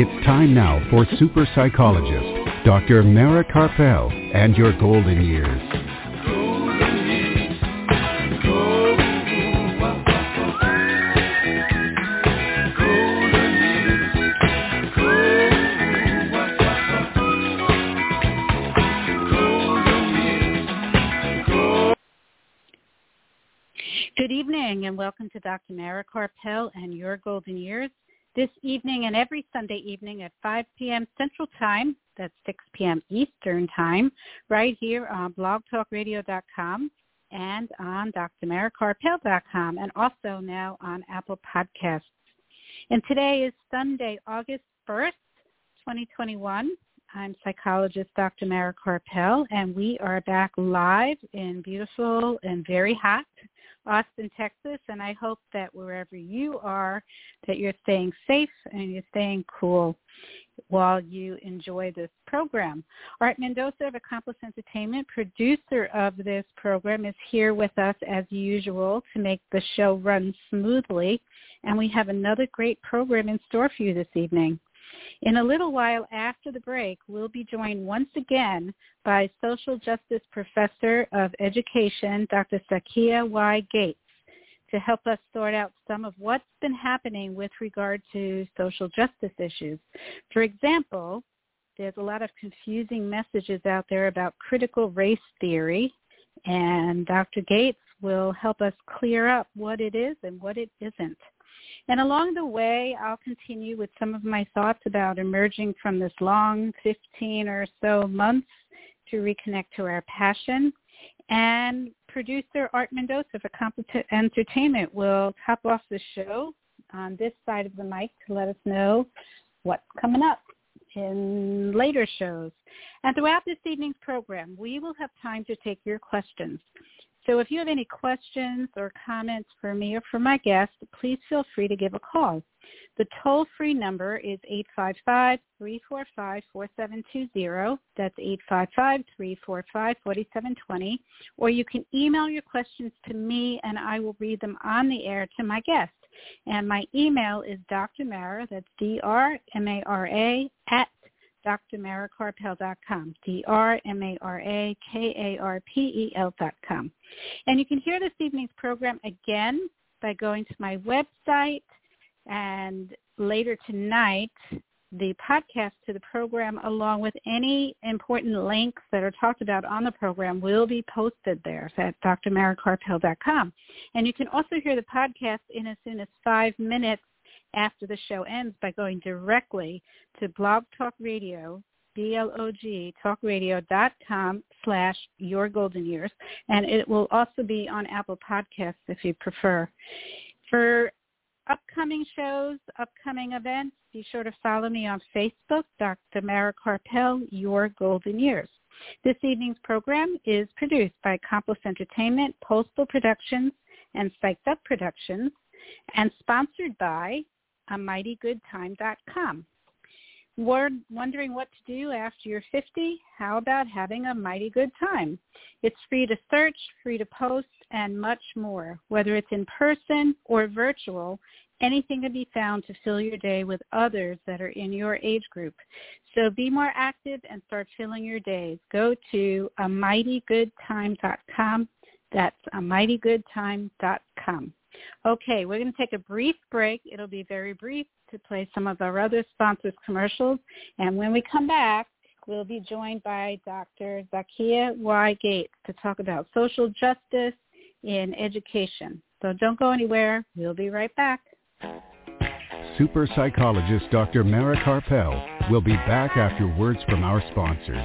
It's time now for super psychologist Dr. Mara Karpel and your golden years. Good evening and welcome to Dr. Mara Karpel and Your Golden Years. This evening and every Sunday evening at 5 p.m. Central Time, that's 6 p.m. Eastern Time, right here on blogtalkradio.com and on drmarakarpel.com and also now on Apple Podcasts. And today is Sunday, August 1st, 2021. I'm psychologist Dr. Mara and we are back live in beautiful and very hot Austin, Texas, and I hope that wherever you are, that you're staying safe and you're staying cool while you enjoy this program. Art Mendoza of Accomplice Entertainment, producer of this program, is here with us as usual to make the show run smoothly, and we have another great program in store for you this evening. In a little while after the break, we'll be joined once again by Social Justice Professor of Education, Dr. Zakia Y. Gates, to help us sort out some of what's been happening with regard to social justice issues. For example, there's a lot of confusing messages out there about critical race theory, and Dr. Gates will help us clear up what it is and what it isn't. And along the way, I'll continue with some of my thoughts about emerging from this long 15 or so months to reconnect to our passion. And producer Art Mendoza of Accomplice Entertainment will top off the show on this side of the mic to let us know what's coming up in later shows. And throughout this evening's program, we will have time to take your questions. So if you have any questions or comments for me or for my guest, please feel free to give a call. The toll-free number is 855-345-4720. That's 855-345-4720. Or you can email your questions to me and I will read them on the air to my guest. And my email is drmara, that's D-R-M-A-R-A, at drmarakarpel.com, D-R-M-A-R-A-K-A-R-P-E-L.com. And you can hear this evening's program again by going to my website and later tonight the podcast to the program along with any important links that are talked about on the program will be posted there at drmarakarpel.com. And you can also hear the podcast in as soon as five minutes after the show ends by going directly to Blog Talk Radio, B-L-O-G, talkradio.com slash your golden years. And it will also be on Apple Podcasts if you prefer. For upcoming shows, upcoming events, be sure to follow me on Facebook, Dr. Mara Karpel, Your Golden Years. This evening's program is produced by Accomplice Entertainment, Postal Productions, and Psyched Up Productions, and sponsored by amightygoodtime.com. Wondering what to do after you're 50? How about having a mighty good time? It's free to search, free to post, and much more. Whether it's in person or virtual, anything can be found to fill your day with others that are in your age group. So be more active and start filling your days. Go to amightygoodtime.com. That's amightygoodtime.com. Okay, we're going to take a brief break. It'll be very brief to play some of our other sponsors commercials. And when we come back, we'll be joined by Dr. Zakia Y. Gates to talk about social justice in education. So don't go anywhere. We'll be right back. Super psychologist Dr. Mara Karpel will be back after words from our sponsors.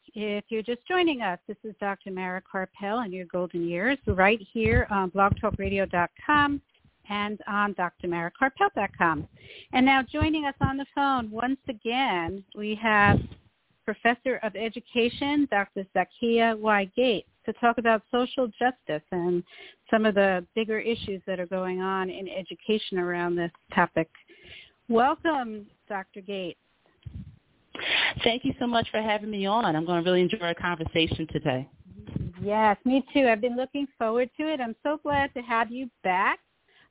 If you're just joining us, this is Dr. Mara Karpel and your golden years right here on blogtalkradio.com and on drmarakarpel.com. And now joining us on the phone once again, we have Professor of Education, Dr. Zakia Y. Gates, to talk about social justice and some of the bigger issues that are going on in education around this topic. Welcome, Dr. Gates. Thank you so much for having me on. I'm going to really enjoy our conversation today. Yes, me too. I've been looking forward to it. I'm so glad to have you back.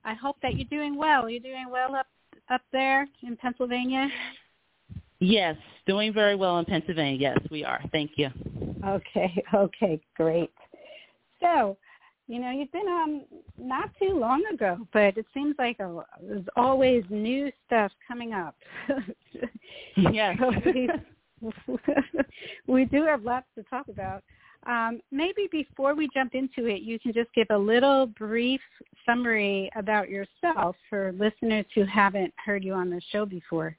I hope that you're doing well. You're doing well up up there in Pennsylvania. Yes, doing very well in Pennsylvania. Yes, we are. Thank you. Okay. Okay. Great. So, you know, you've been on not too long ago, but it seems like a, there's always new stuff coming up. yes. we do have lots to talk about. Um, maybe before we jump into it, you can just give a little brief summary about yourself for listeners who haven't heard you on the show before.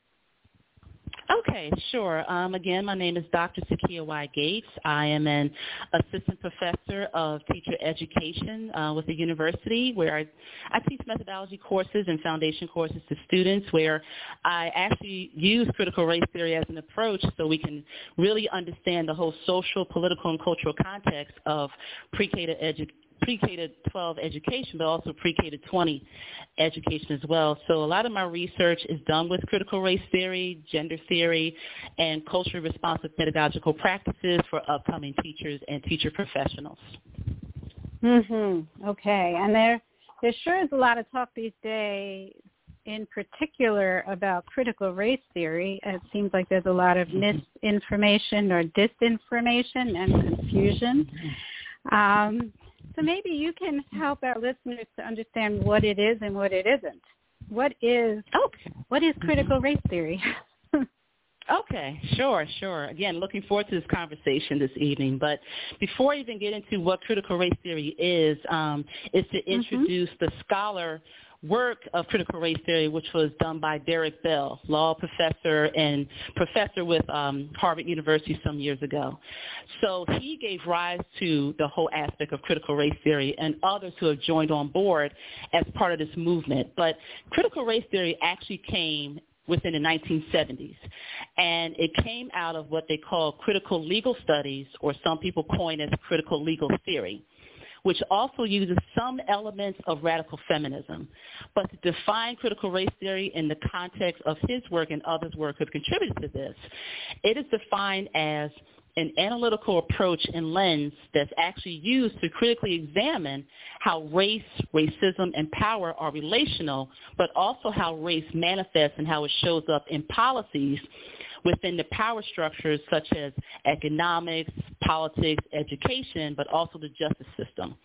Okay, sure. Um, again, my name is Dr. Zakia Y. Gates. I am an assistant professor of teacher education uh, with the university where I, I teach methodology courses and foundation courses to students where I actually use critical race theory as an approach so we can really understand the whole social, political, and cultural context of pre-K to education pre-K to 12 education, but also pre-K to 20 education as well. So a lot of my research is done with critical race theory, gender theory, and culturally responsive pedagogical practices for upcoming teachers and teacher professionals. Mhm. Okay. And there there sure is a lot of talk these days in particular about critical race theory. It seems like there's a lot of mm-hmm. misinformation or disinformation and confusion. Um, so maybe you can help our listeners to understand what it is and what it isn't. What is okay. what is critical race theory? Okay, sure, sure. Again, looking forward to this conversation this evening. But before I even get into what critical race theory is, um, is to mm-hmm. introduce mm-hmm. the scholar work of critical race theory, which was done by Derrick Bell, law professor and professor with um, Harvard University some years ago. So he gave rise to the whole aspect of critical race theory and others who have joined on board as part of this movement. But critical race theory actually came within the 1970s. And it came out of what they call critical legal studies, or some people coin as critical legal theory which also uses some elements of radical feminism. But to define critical race theory in the context of his work and others' work have contributed to this, it is defined as an analytical approach and lens that's actually used to critically examine how race, racism, and power are relational, but also how race manifests and how it shows up in policies within the power structures such as economics, politics, education, but also the justice system.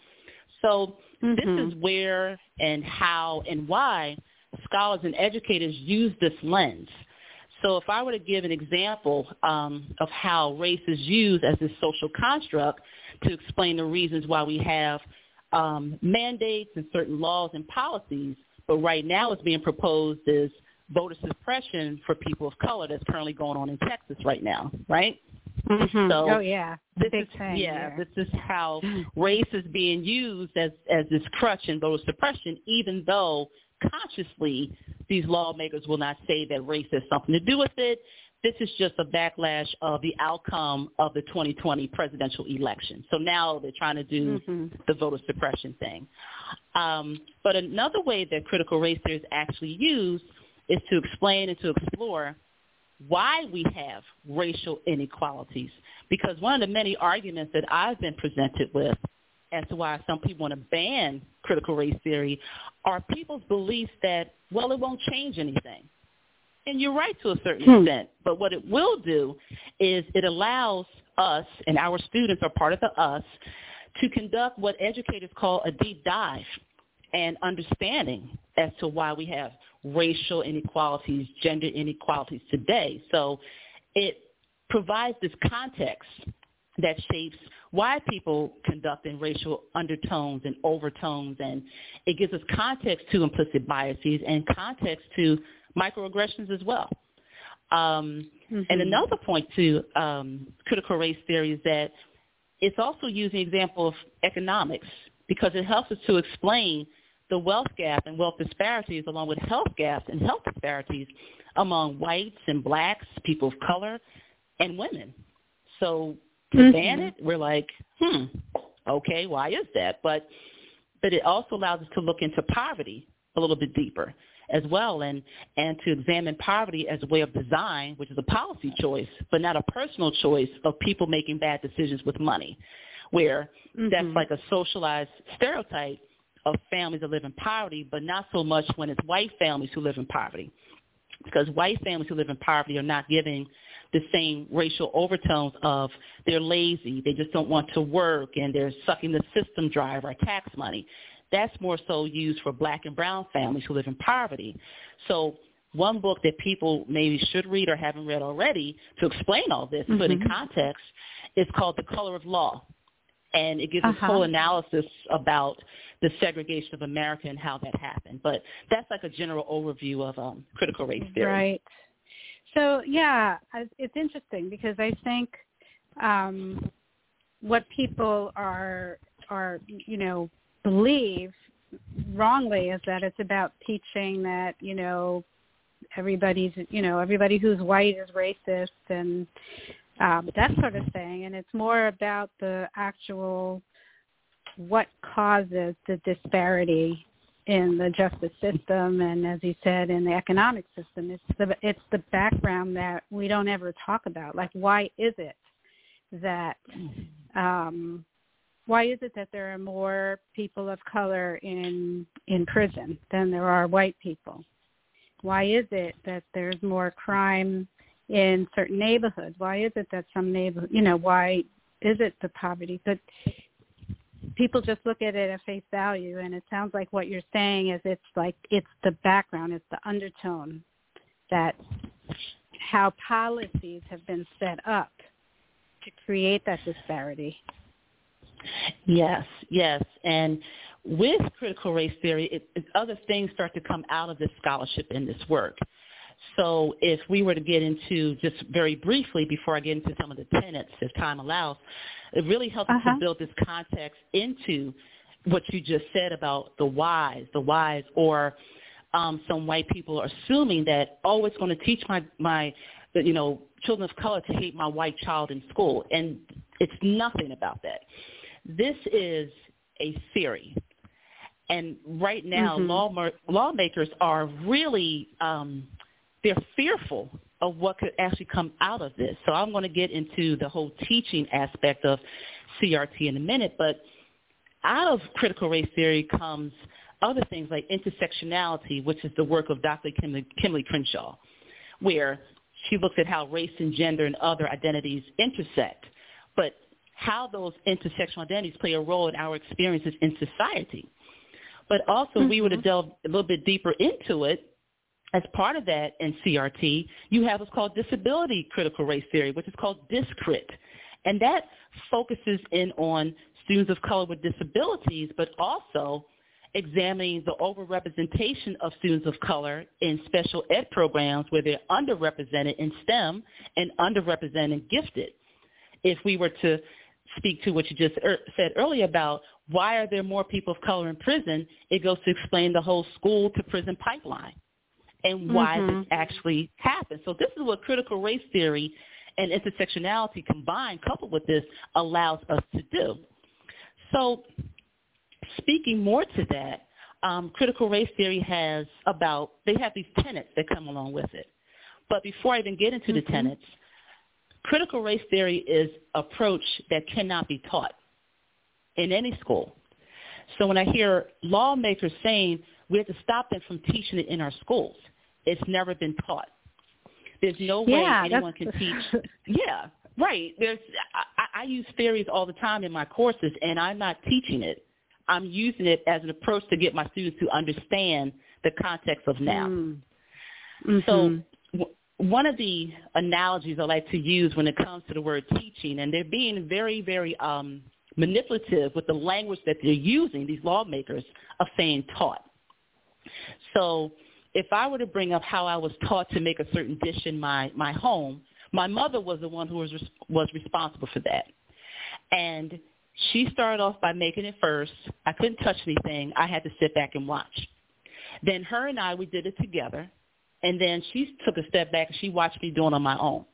So mm-hmm. this is where and how and why scholars and educators use this lens. So if I were to give an example um, of how race is used as a social construct to explain the reasons why we have um, mandates and certain laws and policies, but right now it's being proposed is voter suppression for people of color that's currently going on in Texas right now, right? Mm-hmm. So oh yeah, this is thing, yeah, yeah, this is how race is being used as as this crutch in voter suppression, even though consciously these lawmakers will not say that race has something to do with it. This is just a backlash of the outcome of the 2020 presidential election. So now they're trying to do mm-hmm. the voter suppression thing. Um, but another way that critical race theory is actually used is to explain and to explore why we have racial inequalities. Because one of the many arguments that I've been presented with as to why some people want to ban critical race theory are people's beliefs that, well, it won't change anything. And you're right to a certain hmm. extent. But what it will do is it allows us, and our students are part of the us, to conduct what educators call a deep dive and understanding as to why we have racial inequalities, gender inequalities today. So it provides this context that shapes why people conduct in racial undertones and overtones, and it gives us context to implicit biases and context to microaggressions as well. Um, mm-hmm. And another point to um, critical race theory is that it's also using example of economics because it helps us to explain the wealth gap and wealth disparities along with health gaps and health disparities among whites and blacks, people of color, and women. So to mm-hmm. ban it, we're like, hmm, okay, why is that? But but it also allows us to look into poverty a little bit deeper as well and and to examine poverty as a way of design, which is a policy choice, but not a personal choice of people making bad decisions with money, where mm-hmm. that's like a socialized stereotype of families that live in poverty, but not so much when it's white families who live in poverty. Because white families who live in poverty are not giving the same racial overtones of they're lazy, they just don't want to work, and they're sucking the system dry of our tax money. That's more so used for black and brown families who live in poverty. So one book that people maybe should read or haven't read already to explain all this, mm-hmm. put in mm-hmm. context, is called The Color of Law. And it gives uh-huh. a whole analysis about the segregation of America and how that happened. But that's like a general overview of um, critical race theory. Right. So yeah, it's interesting because I think um, what people are are you know believe wrongly is that it's about teaching that you know everybody's you know everybody who's white is racist and um, that sort of thing, and it's more about the actual what causes the disparity in the justice system and as you said in the economic system it's the it's the background that we don't ever talk about. Like why is it that um why is it that there are more people of color in in prison than there are white people? Why is it that there's more crime in certain neighborhoods. Why is it that some neighborhood you know why is it the poverty? But people just look at it at face value and it sounds like what you're saying is it's like it's the background it's the undertone that how policies have been set up to create that disparity. Yes yes. And with critical race theory it, it, other things start to come out of this scholarship and this work so if we were to get into just very briefly before I get into some of the tenets, if time allows, it really helps uh-huh. to build this context into what you just said about the whys, the whys, or um, some white people are assuming that oh, it's going to teach my my you know children of color to hate my white child in school, and it's nothing about that. This is a theory. And right now, mm-hmm. law, lawmakers are really um, they're fearful of what could actually come out of this. So I'm going to get into the whole teaching aspect of CRT in a minute, but out of critical race theory comes other things like intersectionality, which is the work of Dr. Kimberly, Kimberly Crenshaw, where she looks at how race and gender and other identities intersect, but how those intersectional identities play a role in our experiences in society. But also, mm-hmm. we were to delve a little bit deeper into it, as part of that in CRT, you have what's called disability critical race theory, which is called DISCRIT. And that focuses in on students of color with disabilities, but also examining the overrepresentation of students of color in special ed programs where they're underrepresented in STEM and underrepresented and gifted. If we were to speak to what you just er- said earlier about why are there more people of color in prison, it goes to explain the whole school to prison pipeline and why mm-hmm. this actually happened. So this is what critical race theory and intersectionality combined, coupled with this, allows us to do. So speaking more to that, um, critical race theory has about, they have these tenets that come along with it. But before I even get into mm-hmm. the tenets, critical race theory is approach that cannot be taught in any school. So when I hear lawmakers saying we have to stop them from teaching it in our schools, it's never been taught. There's no way yeah, anyone can teach. Yeah, Right. There's I, I use theories all the time in my courses, and I'm not teaching it. I'm using it as an approach to get my students to understand the context of now. Mm. Mm-hmm. So w- one of the analogies I like to use when it comes to the word teaching, and they're being very, very um, manipulative with the language that they're using, these lawmakers, of saying taught. So if I were to bring up how I was taught to make a certain dish in my, my home, my mother was the one who was, was responsible for that. And she started off by making it first. I couldn't touch anything. I had to sit back and watch. Then her and I, we did it together. And then she took a step back and she watched me doing on my own.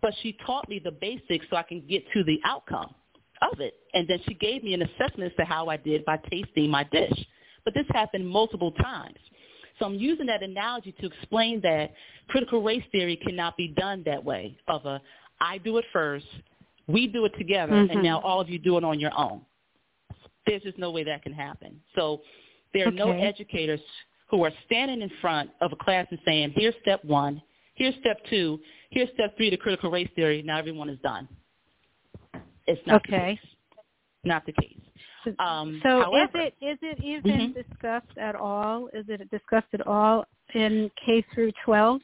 But she taught me the basics so I can get to the outcome of it. And then she gave me an assessment as to how I did by tasting my dish. But this happened multiple times. So I'm using that analogy to explain that critical race theory cannot be done that way of a I do it first, we do it together, mm-hmm. and now all of you do it on your own. There's just no way that can happen. So there are okay. no educators who are standing in front of a class and saying, here's step one, here's step two, here's step three to critical race theory, now everyone is done. It's not okay. the case. Not the case. Um, so however, is it is it even mm-hmm. discussed at all? Is it discussed at all in K through 12?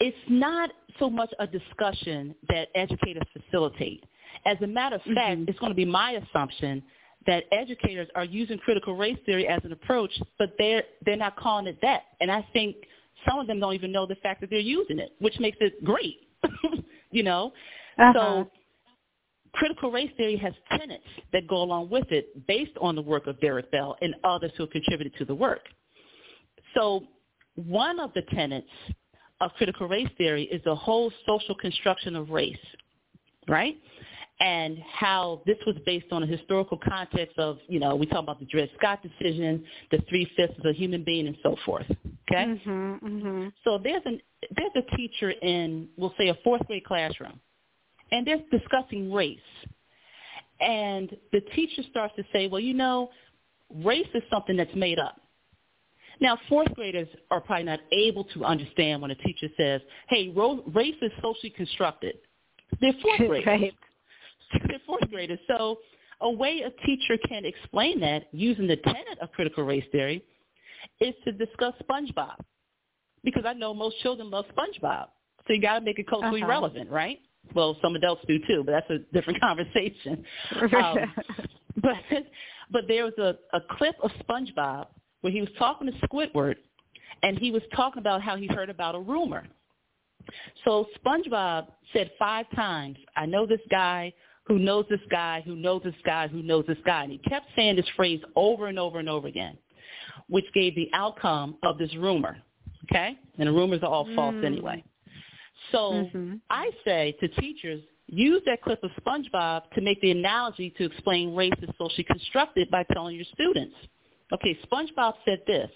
It's not so much a discussion that educators facilitate. As a matter of fact, mm-hmm. it's going to be my assumption that educators are using critical race theory as an approach, but they're they're not calling it that. And I think some of them don't even know the fact that they're using it, which makes it great. you know, uh-huh. so critical race theory has tenets that go along with it based on the work of Derrick Bell and others who have contributed to the work. So one of the tenets of critical race theory is the whole social construction of race, right? And how this was based on a historical context of, you know, we talk about the Dred Scott decision, the three-fifths of a human being, and so forth. Okay. Mm-hmm, mm-hmm. So there's an there's a teacher in, we'll say, a fourth grade classroom, and they're discussing race, and the teacher starts to say, well, you know, race is something that's made up. Now, fourth graders are probably not able to understand when a teacher says, hey, race is socially constructed. They're fourth graders. right. They're fourth graders. So a way a teacher can explain that using the tenet of critical race theory is to discuss SpongeBob. Because I know most children love SpongeBob. So you got to make it culturally uh-huh. relevant, right? Well, some adults do too, but that's a different conversation. um, but but there was a, a clip of SpongeBob where he was talking to Squidward, and he was talking about how he heard about a rumor. So SpongeBob said five times, I know this guy who knows this guy, who knows this guy, who knows this guy. And he kept saying this phrase over and over and over again, which gave the outcome of this rumor. Okay? And the rumors are all false Mm. anyway. So Mm-hmm. I say to teachers, use that clip of SpongeBob to make the analogy to explain race is socially constructed by telling your students, okay, SpongeBob said this.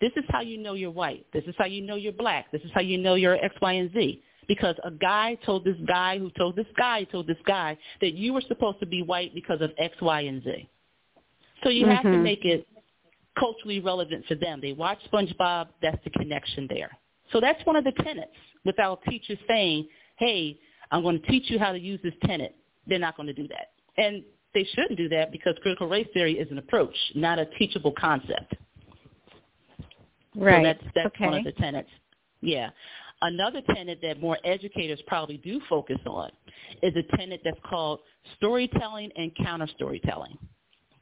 This is how you know you're white. This is how you know you're black. This is how you know you're X, Y, and Z. Because a guy told this guy who told this guy who told this guy that you were supposed to be white because of X, Y, and Z. So you have to Mhm. make it culturally relevant for them. They watch SpongeBob, that's the connection there. So that's one of the tenets without teachers saying, hey, I'm going to teach you how to use this tenet. They're not going to do that. And they shouldn't do that because critical race theory is an approach, not a teachable concept. Right. So that's that's okay. one of the tenets. Yeah. Another tenet that more educators probably do focus on is a tenet that's called storytelling and counter storytelling.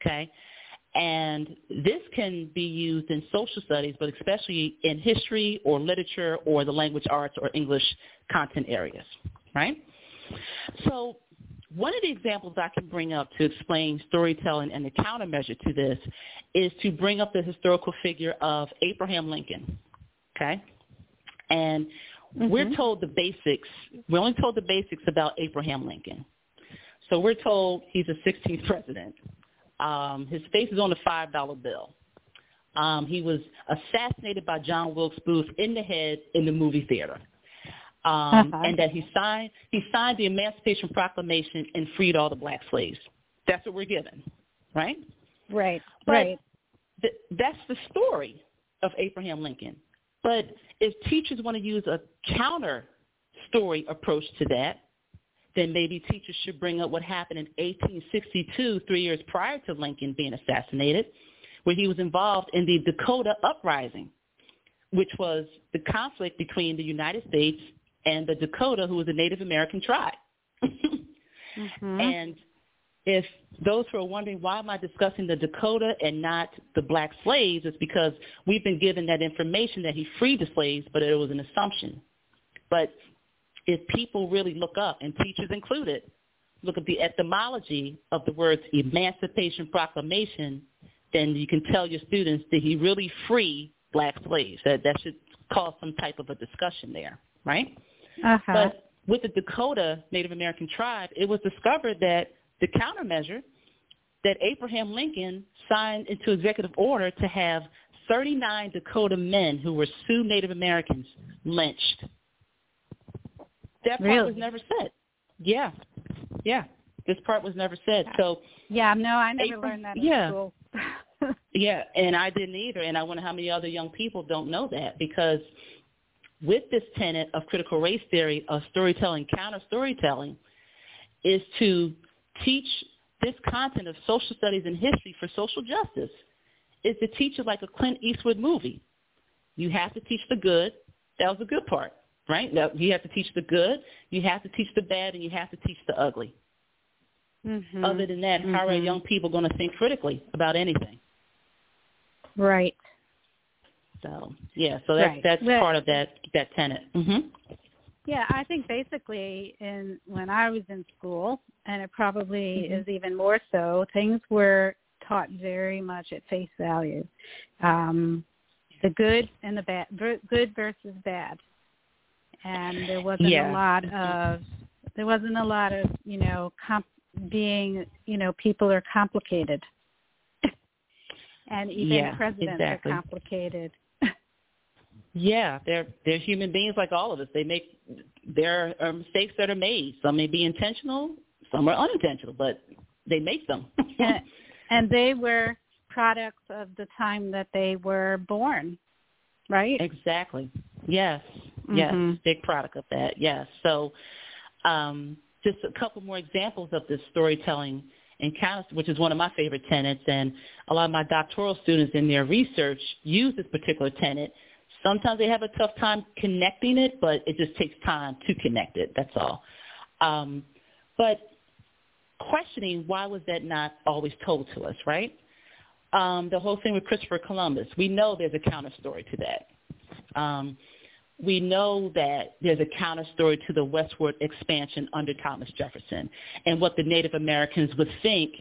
Okay? And this can be used in social studies, but especially in history or literature or the language arts or English content areas, right? So one of the examples I can bring up to explain storytelling and the countermeasure to this is to bring up the historical figure of Abraham Lincoln, okay? And Mm-hmm. we're told the basics. We're only told the basics about Abraham Lincoln. So we're told he's a 16th president. Um, his face is on the $5 bill. Um, he was assassinated by John Wilkes Booth in the head in the movie theater. Um, Uh-huh. And that he signed, he signed the Emancipation Proclamation and freed all the black slaves. That's what we're given, right? Right. But right. th- that's the story of Abraham Lincoln. But if teachers want to use a counter story approach to that, then maybe teachers should bring up what happened in 1862, three years prior to Lincoln being assassinated, where he was involved in the Dakota Uprising, which was the conflict between the United States and the Dakota, who was a Native American tribe. mm-hmm. And if those who are wondering why am I discussing the Dakota and not the black slaves, it's because we've been given that information that he freed the slaves, but it was an assumption. But if people really look up, and teachers included, look at the etymology of the words Emancipation Proclamation, then you can tell your students, did he really free black slaves? That, that should cause some type of a discussion there, right? Uh-huh. But with the Dakota Native American tribe, it was discovered that the countermeasure that Abraham Lincoln signed into executive order to have 39 Dakota men who were Sioux Native Americans lynched. That part really? was never said. Yeah, yeah. This part was never said. So yeah, no, I never April, learned that in yeah. school. yeah, and I didn't either. And I wonder how many other young people don't know that because with this tenet of critical race theory of storytelling, counter storytelling, is to teach this content of social studies and history for social justice is to teach it like a Clint Eastwood movie. You have to teach the good. That was the good part, right? Now, you have to teach the good, you have to teach the bad, and you have to teach the ugly. Mm-hmm. Other than that, mm-hmm. how are young people going to think critically about anything? Right. So yeah, so that's right. that's part of that that tenet. Mm-hmm. Yeah, I think basically in when I was in school, and it probably mm-hmm. is even more so, things were taught very much at face value. Um, the good and the bad, good versus bad, and there wasn't yeah. a lot of there wasn't a lot of you know comp- being you know people are complicated, and even yeah, presidents exactly. are complicated. Yeah, they're they're human beings like all of us. They make there are um, mistakes that are made. Some may be intentional, some are unintentional, but they make them. and, and they were products of the time that they were born, right? Exactly. Yes. Yes. Mm-hmm. Big product of that. Yes. So, um, just a couple more examples of this storytelling encounter, which is one of my favorite tenets, and a lot of my doctoral students in their research use this particular tenet Sometimes they have a tough time connecting it, but it just takes time to connect it. That's all. Um, but questioning why was that not always told to us, right? Um, the whole thing with Christopher Columbus, we know there's a counter story to that. Um, we know that there's a counter story to the westward expansion under Thomas Jefferson and what the Native Americans would think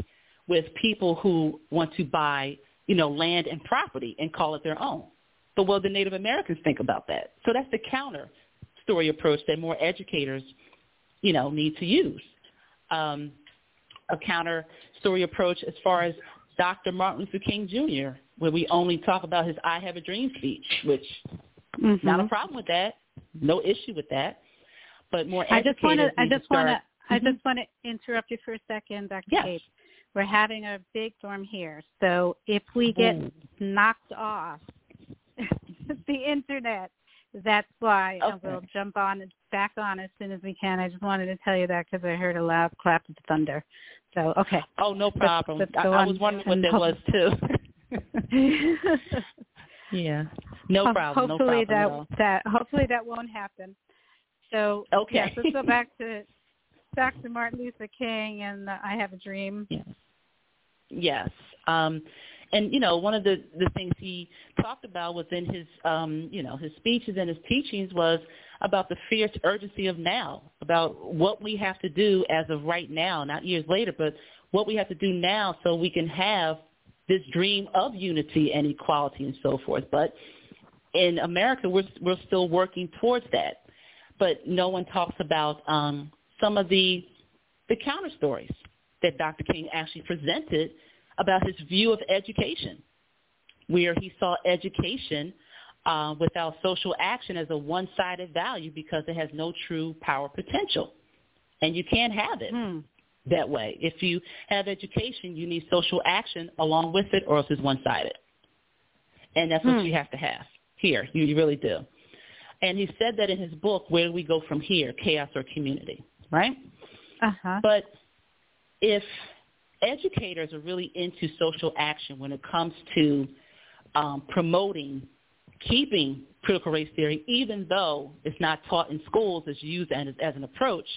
with people who want to buy, you know, land and property and call it their own. But what the Native Americans think about that? So that's the counter story approach that more educators, you know, need to use. Um, a counter story approach as far as Dr. Martin Luther King Jr., where we only talk about his I Have a Dream speech, which mm-hmm. not a problem with that, no issue with that. But more I just want to, I just want to, I mm-hmm. just want to interrupt you for a second, Dr. Yes. Kate. We're having a big storm here, so if we get Ooh. knocked off the internet. That's why okay. we'll jump on back on as soon as we can. I just wanted to tell you that because I heard a loud clap of thunder. So okay. Oh, no problem. Let's, I, let's I was wondering what that was too. yeah. No Ho- problem. Hopefully no problem that that hopefully that won't happen. So Okay. yes, let's go back to back to Martin Luther King and the I Have a Dream. Yes. Yes. Um, and you know, one of the the things he talked about within his um, you know his speeches and his teachings was about the fierce urgency of now, about what we have to do as of right now, not years later, but what we have to do now so we can have this dream of unity and equality and so forth. But in America, we're we're still working towards that. But no one talks about um, some of the the counter stories that Dr. King actually presented about his view of education, where he saw education uh, without social action as a one-sided value because it has no true power potential. And you can't have it Hmm. that way. If you have education, you need social action along with it or else it's one-sided. And that's what Hmm. you have to have here. You, really do. And he said that in his book, Where Do We Go From Here, Chaos or Community, right? Uh-huh. But if educators are really into social action when it comes to um, promoting, keeping critical race theory, even though it's not taught in schools, it's used as, as an approach.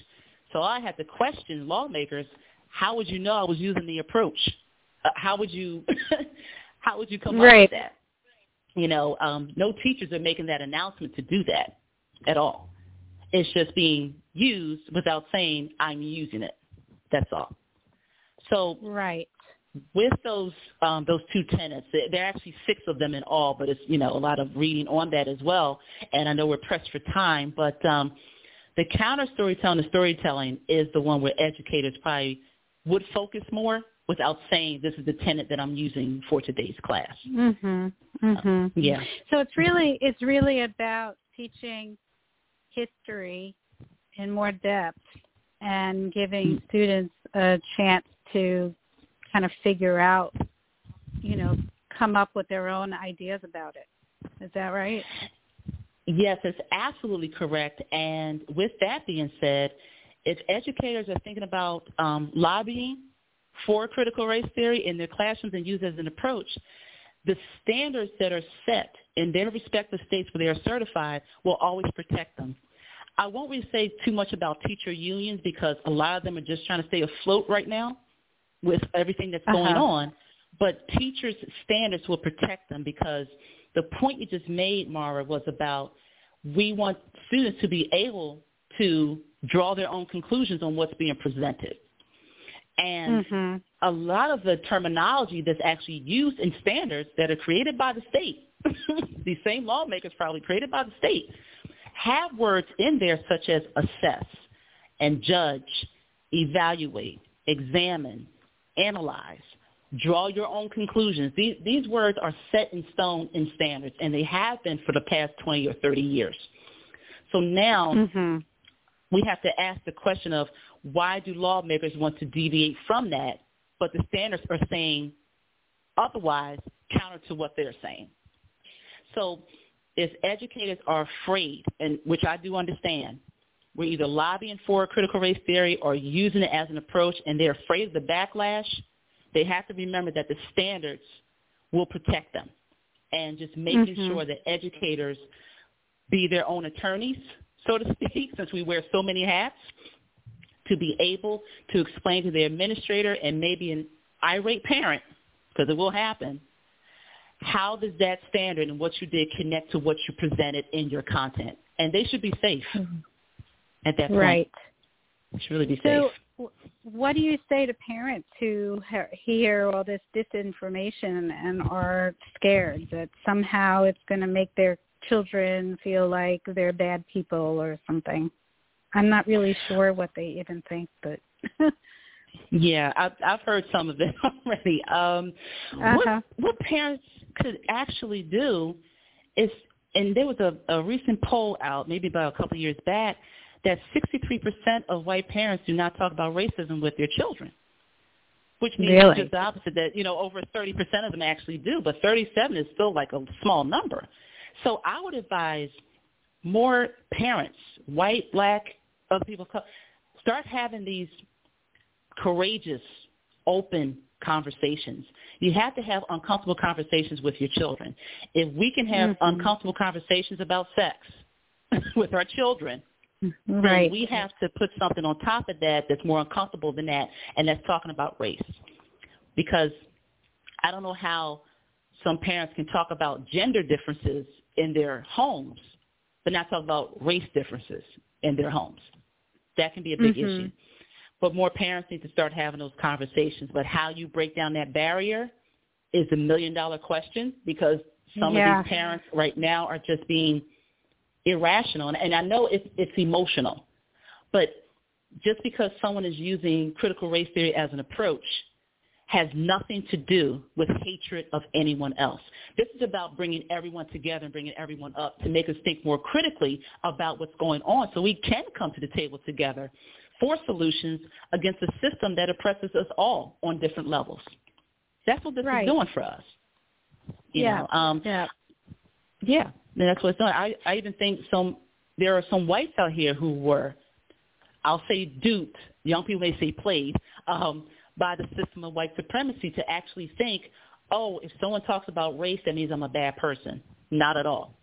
So I had to question lawmakers, how would you know I was using the approach? Uh, how would you how would you come right. up with that? You know, um, no teachers are making that announcement to do that at all. It's just being used without saying I'm using it. That's all. So right with those um, those two tenets, there are actually six of them in all, but it's you know a lot of reading on that as well. And I know we're pressed for time, but um, the counter storytelling, the storytelling is the one where educators probably would focus more without saying this is the tenet that I'm using for today's class. Mhm. Mhm. Uh, yeah. So it's really it's really about teaching history in more depth and giving mm. students a chance to kind of figure out, you know, come up with their own ideas about it. Is that right? Yes, it's absolutely correct. And with that being said, if educators are thinking about um, lobbying for critical race theory in their classrooms and use as an approach, the standards that are set in their respective states where they are certified will always protect them. I won't really say too much about teacher unions because a lot of them are just trying to stay afloat right now with everything that's going uh-huh. on. But teachers' standards will protect them because the point you just made, Mara, was about we want students to be able to draw their own conclusions on what's being presented. And mm-hmm. a lot of the terminology that's actually used in standards that are created by the state, these same lawmakers probably created by the state, have words in there such as assess and judge, evaluate, examine, analyze, draw your own conclusions. These, these words are set in stone in standards, and they have been for the past 20 or 30 years. So now mm-hmm. we have to ask the question of why do lawmakers want to deviate from that, but the standards are saying otherwise counter to what they're saying. So if educators are afraid, and which I do understand, we're either lobbying for critical race theory or using it as an approach and they're afraid of the backlash, they have to remember that the standards will protect them. And just making mm-hmm. sure that educators be their own attorneys, so to speak, since we wear so many hats, to be able to explain to their administrator and maybe an irate parent, because it will happen, how does that standard and what you did connect to what you presented in your content? And they should be safe. Mm-hmm at that point. Right. It should really be so, safe. what do you say to parents who hear all this disinformation and are scared that somehow it's going to make their children feel like they're bad people or something? I'm not really sure what they even think, but yeah, I've, I've heard some of it already. Um, uh-huh. what, what parents could actually do is, and there was a, a recent poll out, maybe about a couple of years back, that 63% of white parents do not talk about racism with their children, which means really? just the opposite that, you know, over 30% of them actually do, but 37 is still like a small number. So I would advise more parents, white, black, other people, start having these courageous, open conversations. You have to have uncomfortable conversations with your children. If we can have mm-hmm. uncomfortable conversations about sex with our children, Right. we have to put something on top of that that's more uncomfortable than that, and that's talking about race. Because I don't know how some parents can talk about gender differences in their homes, but not talk about race differences in their homes. That can be a big mm-hmm. issue. But more parents need to start having those conversations. But how you break down that barrier is a million dollar question because some yeah. of these parents right now are just being – irrational. And, and I know it's, it's emotional, but just because someone is using critical race theory as an approach has nothing to do with hatred of anyone else. This is about bringing everyone together and bringing everyone up to make us think more critically about what's going on so we can come to the table together for solutions against a system that oppresses us all on different levels. That's what this right. is doing for us. You yeah. Know, um, yeah. Yeah, and that's what it's doing. I, I even think some there are some whites out here who were, I'll say, duped young people may say played, um, by the system of white supremacy to actually think, oh, if someone talks about race, that means I'm a bad person. Not at all.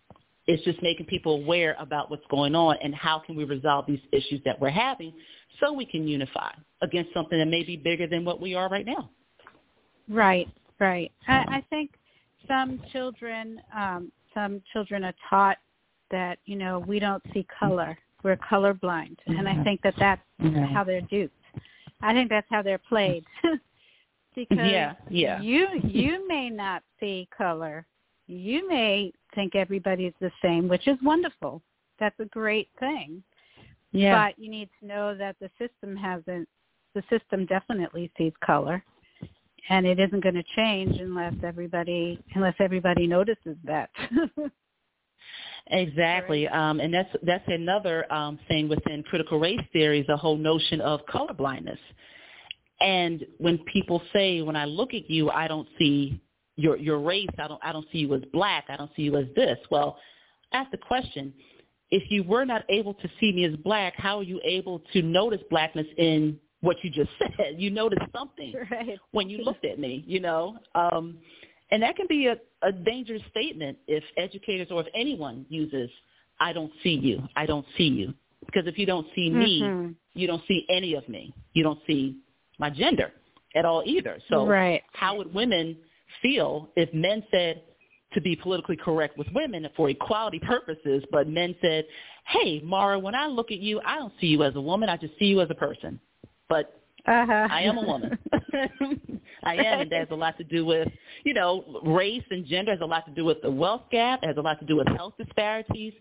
It's just making people aware about what's going on and how can we resolve these issues that we're having so we can unify against something that may be bigger than what we are right now. Right, right. I, I think some children, um, some children are taught that you know we don't see color, we're colorblind, mm-hmm. and I mm-hmm. think that that's mm-hmm. how they're duped. I think that's how they're played. because yeah, yeah. you you may not see color. You may think everybody's the same, which is wonderful. That's a great thing. Yeah. But you need to know that the system hasn't the system definitely sees color and it isn't going to change unless everybody unless everybody notices that. exactly, um, and that's that's another um, thing within critical race theory is the whole notion of colorblindness. And when people say, "When I look at you, I don't see your your race. I don't I don't see you as black. I don't see you as this." Well, ask the question: If you were not able to see me as black, how are you able to notice blackness in what you just said. You noticed something right. when you looked at me, you know. Um, and that can be a, a dangerous statement if educators or if anyone uses, I don't see you, I don't see you. Because if you don't see me, mm-hmm. you don't see any of me. You don't see my gender at all either. So right. how would women feel if men said, to be politically correct with women for equality purposes, but men said, hey, Mara, when I look at you, I don't see you as a woman. I just see you as a person but uh-huh. I am a woman. I am, and that has a lot to do with, you know, race and gender has a lot to do with the wealth gap, it has a lot to do with health disparities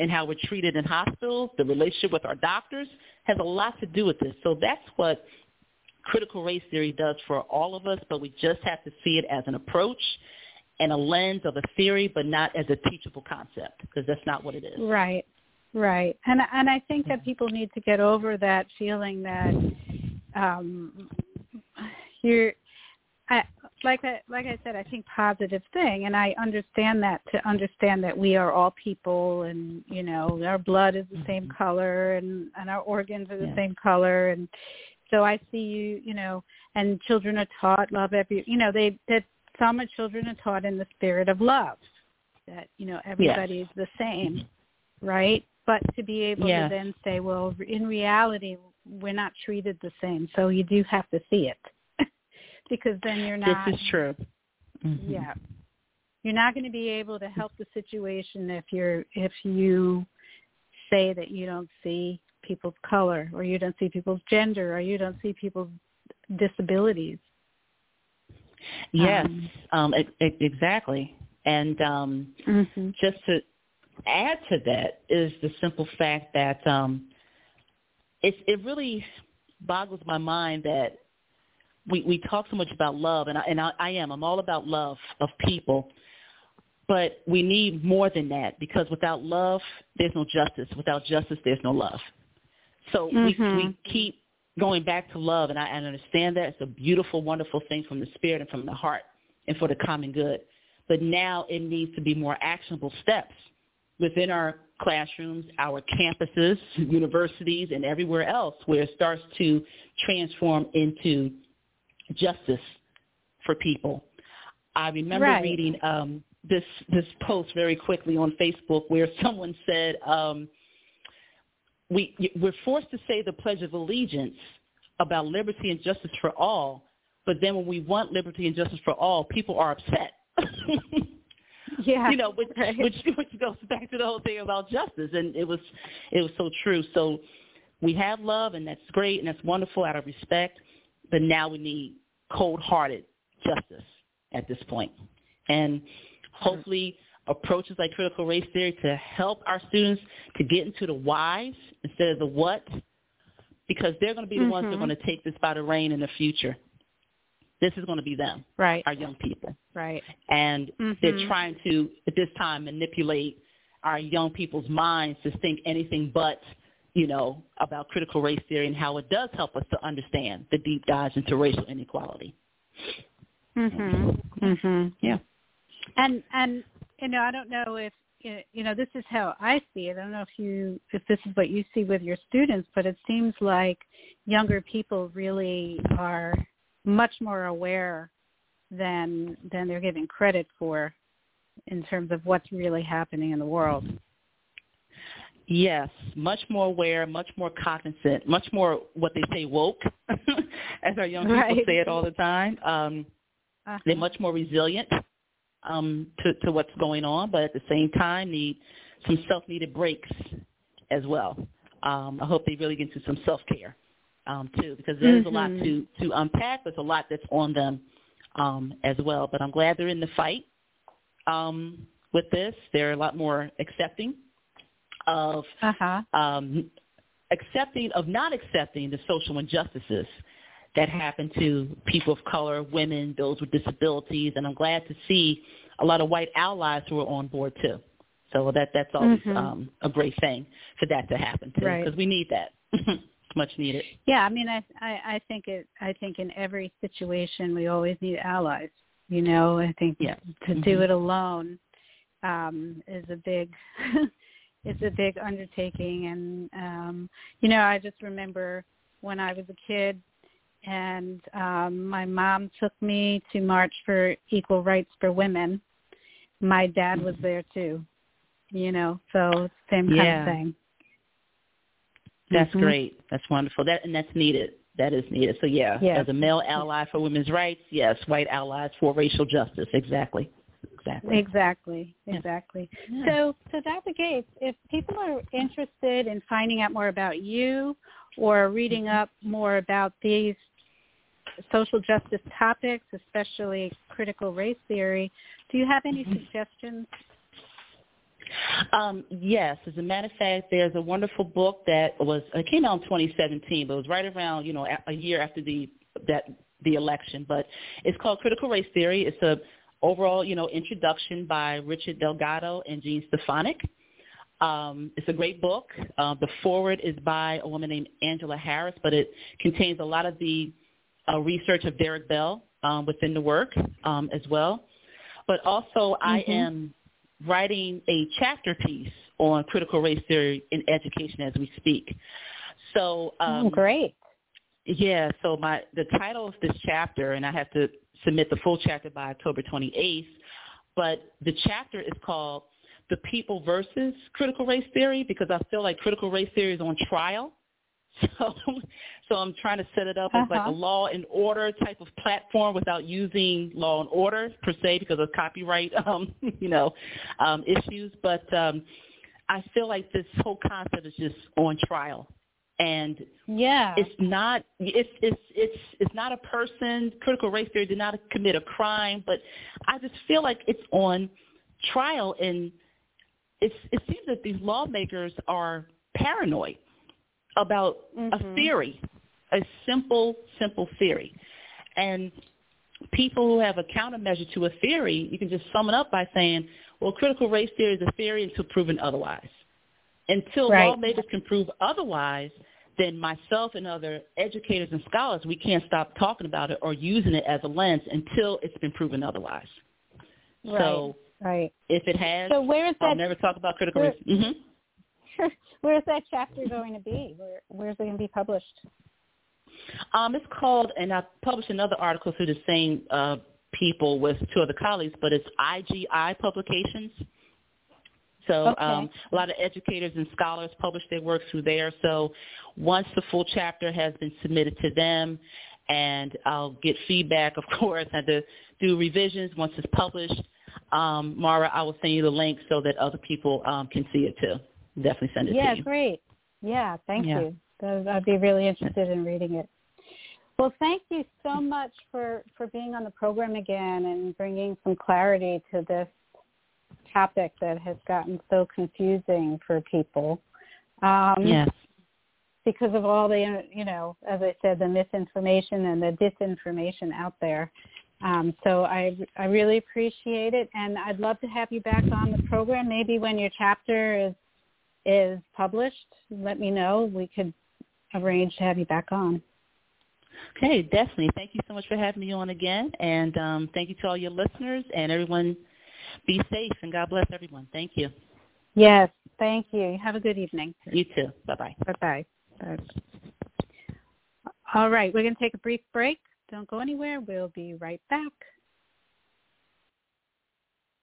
and how we're treated in hospitals, the relationship with our doctors has a lot to do with this. So that's what critical race theory does for all of us, but we just have to see it as an approach and a lens of a theory, but not as a teachable concept, because that's not what it is. Right. Right. And and I think that people need to get over that feeling that um you're I like I like I said, I think positive thing and I understand that to understand that we are all people and you know, our blood is the same mm-hmm. color and, and our organs are the yeah. same color and so I see you, you know, and children are taught love every you know, they that some children are taught in the spirit of love. That, you know, everybody yes. is the same right? but to be able to then say, well, in reality, we're not treated the same, so you do have to see it because then you're not. This is true. Mm-hmm. Yeah, you're not going to be able to help the situation if you're if you say that you don't see people's color or you don't see people's gender or you don't see people's disabilities. Yes, um, um, exactly. And um, mm-hmm. just to add to that is the simple fact that um, it, it really boggles my mind that we, we talk so much about love, and I, and I, I am. I'm all about love of people. But we need more than that because without love, there's no justice. Without justice, there's no love. So mm-hmm. we, we keep going back to love, and I, I understand that. It's a beautiful, wonderful thing from the spirit and from the heart and for the common good. But now it needs to be more actionable steps within our classrooms, our campuses, universities, and everywhere else where it starts to transform into justice for people. I remember right. reading um, this this post very quickly on Facebook where someone said, um, "We we're forced to say the Pledge of Allegiance about liberty and justice for all, but then when we want liberty and justice for all, people are upset." Yeah. You know, which, right. which which goes back to the whole thing about justice, and it was it was so true. So we have love, and that's great, and that's wonderful out of respect. But now we need cold-hearted justice at this point, and hopefully approaches like critical race theory to help our students to get into the whys instead of the what, because they're going to be the mm-hmm. ones that are going to take this by the rein in the future. This is going to be them, right? Our young people, right? And mm-hmm. they're trying to at this time manipulate our young people's minds to think anything but, you know, about critical race theory and how it does help us to understand the deep dives into racial inequality. Mhm. Mhm. Yeah. And and you know, I don't know if you know, this is how I see it. I don't know if you if this is what you see with your students, but it seems like younger people really are much more aware than than they're giving credit for in terms of what's really happening in the world. Yes, much more aware, much more cognizant, much more what they say woke, as our young people right. say it all the time. Um, uh-huh. They're much more resilient um, to, to what's going on, but at the same time need some self-needed breaks as well. Um, I hope they really get into some self-care um, too, because there's mm-hmm. a lot mm-hmm. to to unpack. There's a lot that's on them um, as well. But I'm glad they're in the fight um, with this. They're a lot more accepting of uh-huh. um, accepting of not accepting the social injustices that happen to people of color, women, those with disabilities, and I'm glad to see a lot of white allies who are on board too. So that that's always mm-hmm. um, a great thing for that to happen too, because right. we need that. much needed. Yeah, I mean, I, I I think it. I think in every situation we always need allies. You know, I think yeah. to mm-hmm. do it alone um, is a big is a big undertaking and um you know i just remember when i was a kid and um my mom took me to march for equal rights for women my dad was there too you know so same kind yeah. of thing that's mm-hmm. great that's wonderful that and that's needed that is needed so yeah yes. as a male ally for women's rights yes white allies for racial justice exactly exactly. Exactly. Exactly. Yeah. So, so Dr. Gates, if people are interested in finding out more about you or reading mm-hmm. up more about these social justice topics, especially critical race theory, do you have any mm-hmm. suggestions? Um, yes, as a matter of fact, there's a wonderful book that was it came out in 2017, but it was right around you know a year after the that the election. But it's called Critical Race Theory. It's a overall, you know, introduction by Richard Delgado and Jean Stefancic. Um, it's a great book. Uh, the foreword is by a woman named Angela Harris, but it contains a lot of the uh, research of Derrick Bell um, within the work um, as well. But also, mm-hmm. I am writing a chapter piece on critical race theory in education as we speak. So, um, oh, great. Yeah. So my the title of this chapter, and I have to submit the full chapter by October 28th. But the chapter is called The People versus Critical Race Theory because I feel like critical race theory is on trial. So, so I'm trying to set it up as uh-huh. like a uh-huh. law and order type of platform without using law and order per se because of copyright, um, you know, um, issues. But um, I feel like this whole concept is just on trial and yeah it's not it's it's it's it's not a person critical race theory did not commit a crime but i just feel like it's on trial and it's it seems that these lawmakers are paranoid about mm-hmm. a theory a simple simple theory and people who have a countermeasure to a theory you can just sum it up by saying well critical race theory is a theory until proven otherwise until right. lawmakers can prove otherwise, then myself and other educators and scholars, we can't stop talking about it or using it as a lens until it's been proven otherwise. Right. So right. if it has, so where is that, I'll never talk about critical where, mm-hmm. Where's that chapter going to be? Where, where's it going to be published? Um, it's called, and I published another article through the same uh, people with two other colleagues, but it's IGI Publications. So okay. um, a lot of educators and scholars publish their work through there. So once the full chapter has been submitted to them, and I'll get feedback, of course, I had to do revisions once it's published. Um, Mara, I will send you the link so that other people um, can see it too. Definitely send it yeah, to you. Yeah, great. Yeah, thank yeah. you. I'd be really interested in reading it. Well, thank you so much for, for being on the program again and bringing some clarity to this topic that has gotten so confusing for people. Um, yes. Because of all the, you know, as I said, the misinformation and the disinformation out there. Um, so I, I really appreciate it, and I'd love to have you back on the program. Maybe when your chapter is is published, let me know. We could arrange to have you back on. Okay, definitely. Thank you so much for having me on again, and um, thank you to all your listeners and everyone be safe and God bless everyone. Thank you. Yes, thank you. Have a good evening. You too. Bye-bye. Bye-bye. Bye. All right, we're going to take a brief break. Don't go anywhere. We'll be right back.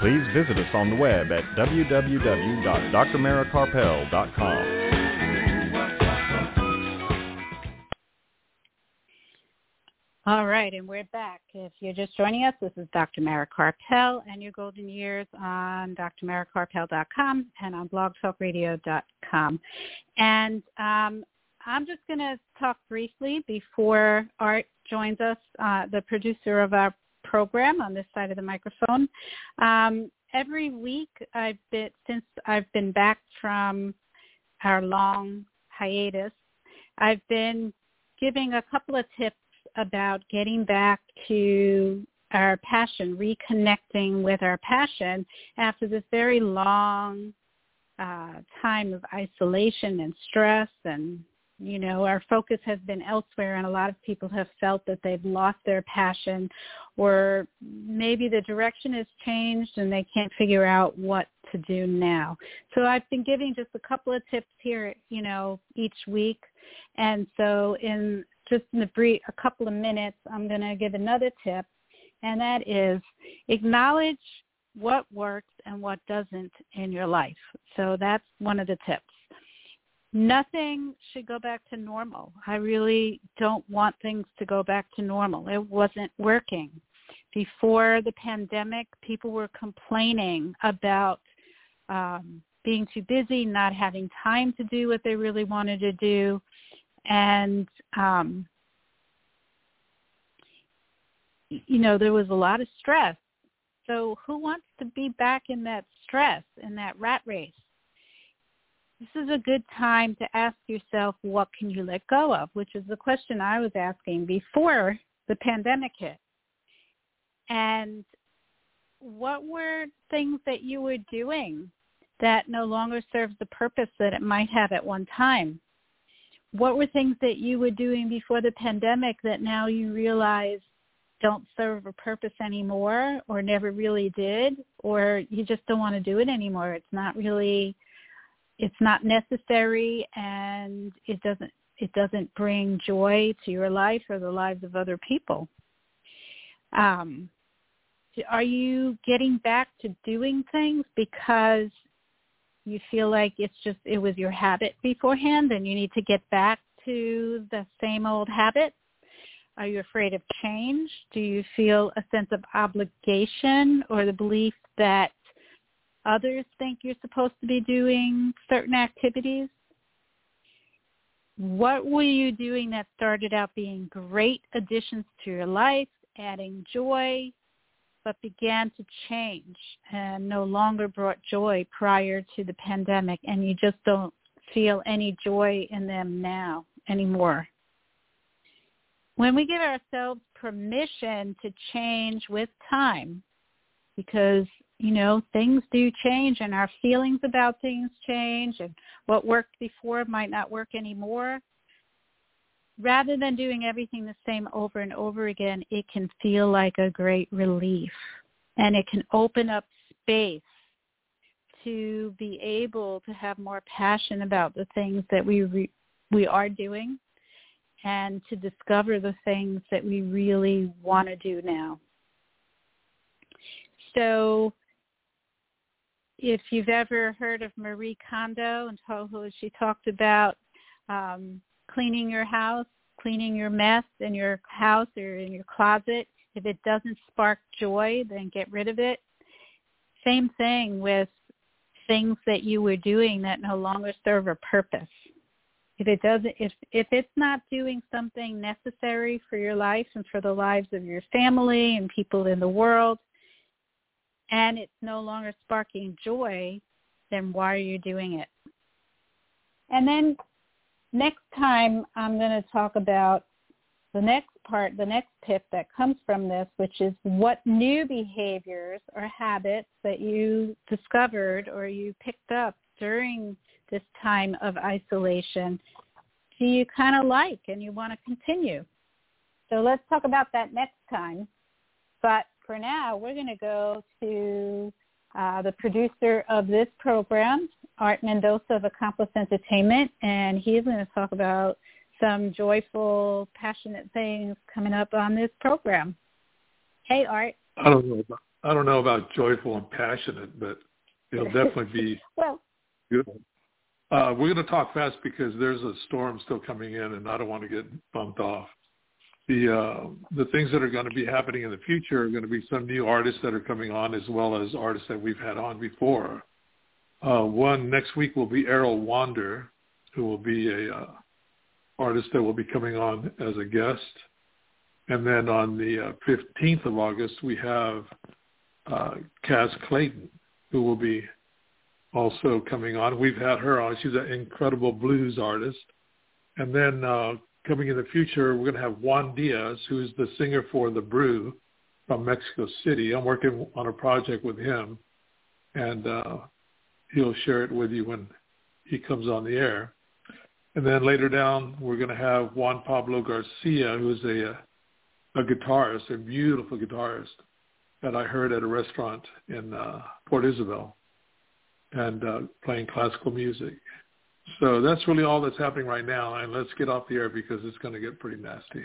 Please visit us on the web at www.drmarakarpel.com. All right, and we're back. If you're just joining us, this is Dr. Mara Karpel and your golden years on drmarakarpel.com and on blogtalkradio.com. And um, I'm just going to talk briefly before Art joins us, uh, the producer of our program on this side of the microphone. Um, every week, I've been since I've been back from our long hiatus. I've been giving a couple of tips about getting back to our passion, reconnecting with our passion after this very long uh, time of isolation and stress and you know our focus has been elsewhere and a lot of people have felt that they've lost their passion or maybe the direction has changed and they can't figure out what to do now. So i've been giving just a couple of tips here you know each week. And so in just in a brief a couple of minutes i'm going to give another tip and that is acknowledge what works and what doesn't in your life. So that's one of the tips nothing should go back to normal. I really don't want things to go back to normal. It wasn't working. Before the pandemic, people were complaining about um, being too busy, not having time to do what they really wanted to do, and um, you know there was a lot of stress. So who wants to be back in that stress, in that rat race? This is a good time to ask yourself what can you let go of, which is the question I was asking before the pandemic hit. And what were things that you were doing that no longer serves the purpose that it might have at one time? What were things that you were doing before the pandemic that now you realize don't serve a purpose anymore or never really did or you just don't want to do it anymore? It's not really it's not necessary and it doesn't it doesn't bring joy to your life or the lives of other people. Um, are you getting back to doing things because you feel like it's just it was your habit beforehand and you need to get back to the same old habit? Are you afraid of change? Do you feel a sense of obligation or the belief that others think you're supposed to be doing certain activities? What were you doing that started out being great additions to your life, adding joy, but began to change and no longer brought joy prior to the pandemic and you just don't feel any joy in them now anymore? When we give ourselves permission to change with time, because you know, things do change and our feelings about things change and what worked before might not work anymore. Rather than doing everything the same over and over again, it can feel like a great relief and it can open up space to be able to have more passion about the things that we re- we are doing and to discover the things that we really want to do now. So if you've ever heard of Marie Kondo and Toho, she talked about um, cleaning your house, cleaning your mess in your house or in your closet. If it doesn't spark joy, then get rid of it. Same thing with things that you were doing that no longer serve a purpose. If it doesn't, if if it's not doing something necessary for your life and for the lives of your family and people in the world, and it's no longer sparking joy, then why are you doing it? And then next time I'm going to talk about the next part, the next tip that comes from this, which is what new behaviors or habits that you discovered or you picked up during this time of isolation do you kind of like and you want to continue? So let's talk about that next time. But for now, we're going to go to uh, the producer of this program, Art Mendoza of Accomplice Entertainment, and he's going to talk about some joyful, passionate things coming up on this program. Hey, Art. I don't know. About, I don't know about joyful and passionate, but it'll definitely be well. Good. Uh, we're going to talk fast because there's a storm still coming in, and I don't want to get bumped off. The uh, the things that are going to be happening in the future are going to be some new artists that are coming on, as well as artists that we've had on before. Uh, one next week will be Errol Wander, who will be a uh, artist that will be coming on as a guest. And then on the uh, 15th of August, we have uh, Kaz Clayton, who will be also coming on. We've had her on. She's an incredible blues artist. And then uh, coming in the future, we're going to have Juan Diaz, who's the singer for The Brew from Mexico City. I'm working on a project with him, and uh, he'll share it with you when he comes on the air. And then later down, we're going to have Juan Pablo Garcia, who's a, a guitarist, a beautiful guitarist that I heard at a restaurant in uh, Port Isabel and uh, playing classical music. So that's really all that's happening right now. And let's get off the air because it's going to get pretty nasty.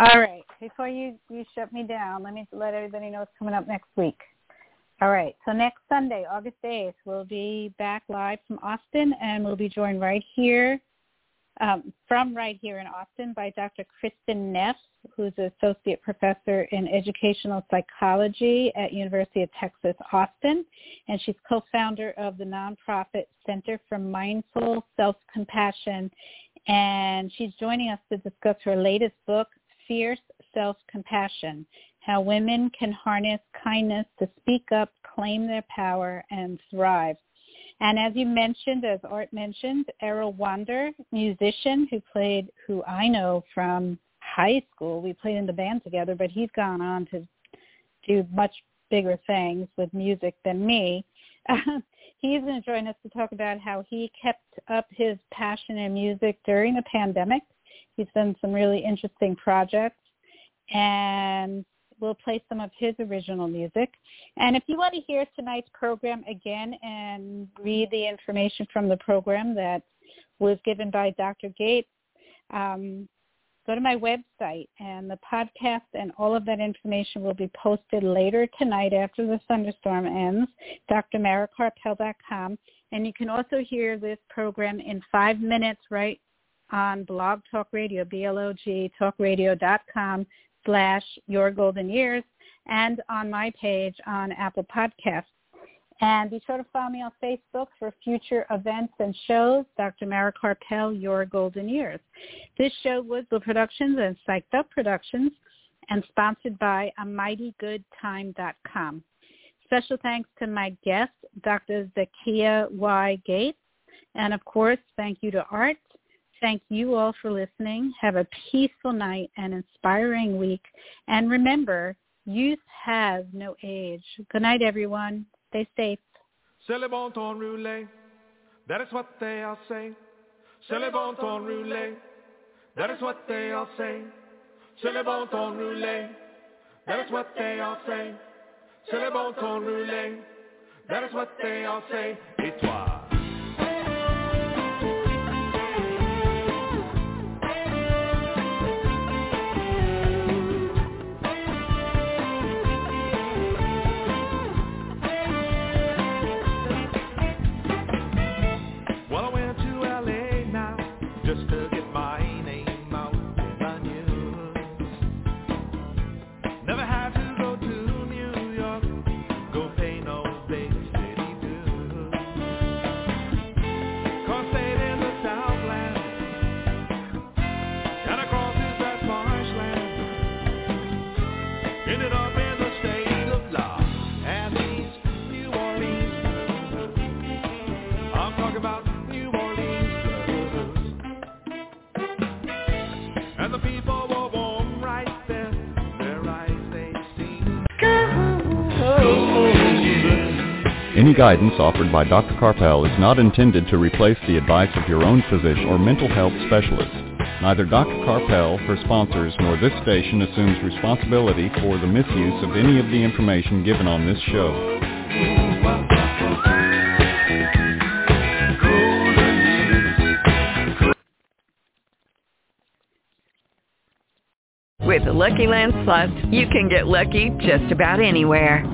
All right. Before you, you shut me down, let me let everybody know what's coming up next week. All right. So next Sunday, August 8th, we'll be back live from Austin, and we'll be joined right here, um, from right here in Austin by Dr. Kristin Neff, who's an associate professor in educational psychology at University of Texas, Austin, and she's co-founder of the nonprofit Center for Mindful Self-Compassion, and she's joining us to discuss her latest book, Fierce Self-Compassion, How Women Can Harness Kindness to Speak Up, Claim Their Power, and Thrive. And as you mentioned, as Art mentioned, Errol Wander, musician who played, who I know from high school. We played in the band together, but he's gone on to do much bigger things with music than me. he's going to join us to talk about how he kept up his passion in music during the pandemic. He's done some really interesting projects and we'll play some of his original music. And if you want to hear tonight's program again and read the information from the program that was given by Dr. Gates, um, go to my website and the podcast and all of that information will be posted later tonight after the thunderstorm ends, drmarakarpel.com. And you can also hear this program in five minutes right on Blog Talk Radio, B-L-O-G, talkradio.com slash Your Golden Years and on my page on Apple Podcasts. And be sure to follow me on Facebook for future events and shows. Dr. Mara Karpel, Your Golden Years. This show was the Productions and Psyched Up Productions and sponsored by amightygoodtime.com. Special thanks to my guest, Dr. Zakia Y. Gates. And of course, thank you to Art. Thank you all for listening. Have a peaceful night and inspiring week. And remember, youth has no age. Good night, everyone. Stay safe. C'est le bon roulé. That is what they. C'est le bon roulé. That is what they. C'est le bon roulé. That is what they. C'est le bon roulé. That is what they all say. Et toi? sister. Guidance offered by Dr. Karpel is not intended to replace the advice of your own physician or mental health specialist. Neither Dr. Karpel, her sponsors, nor this station assumes responsibility for the misuse of any of the information given on this show. With the Lucky Land Slots, you can get lucky just about anywhere.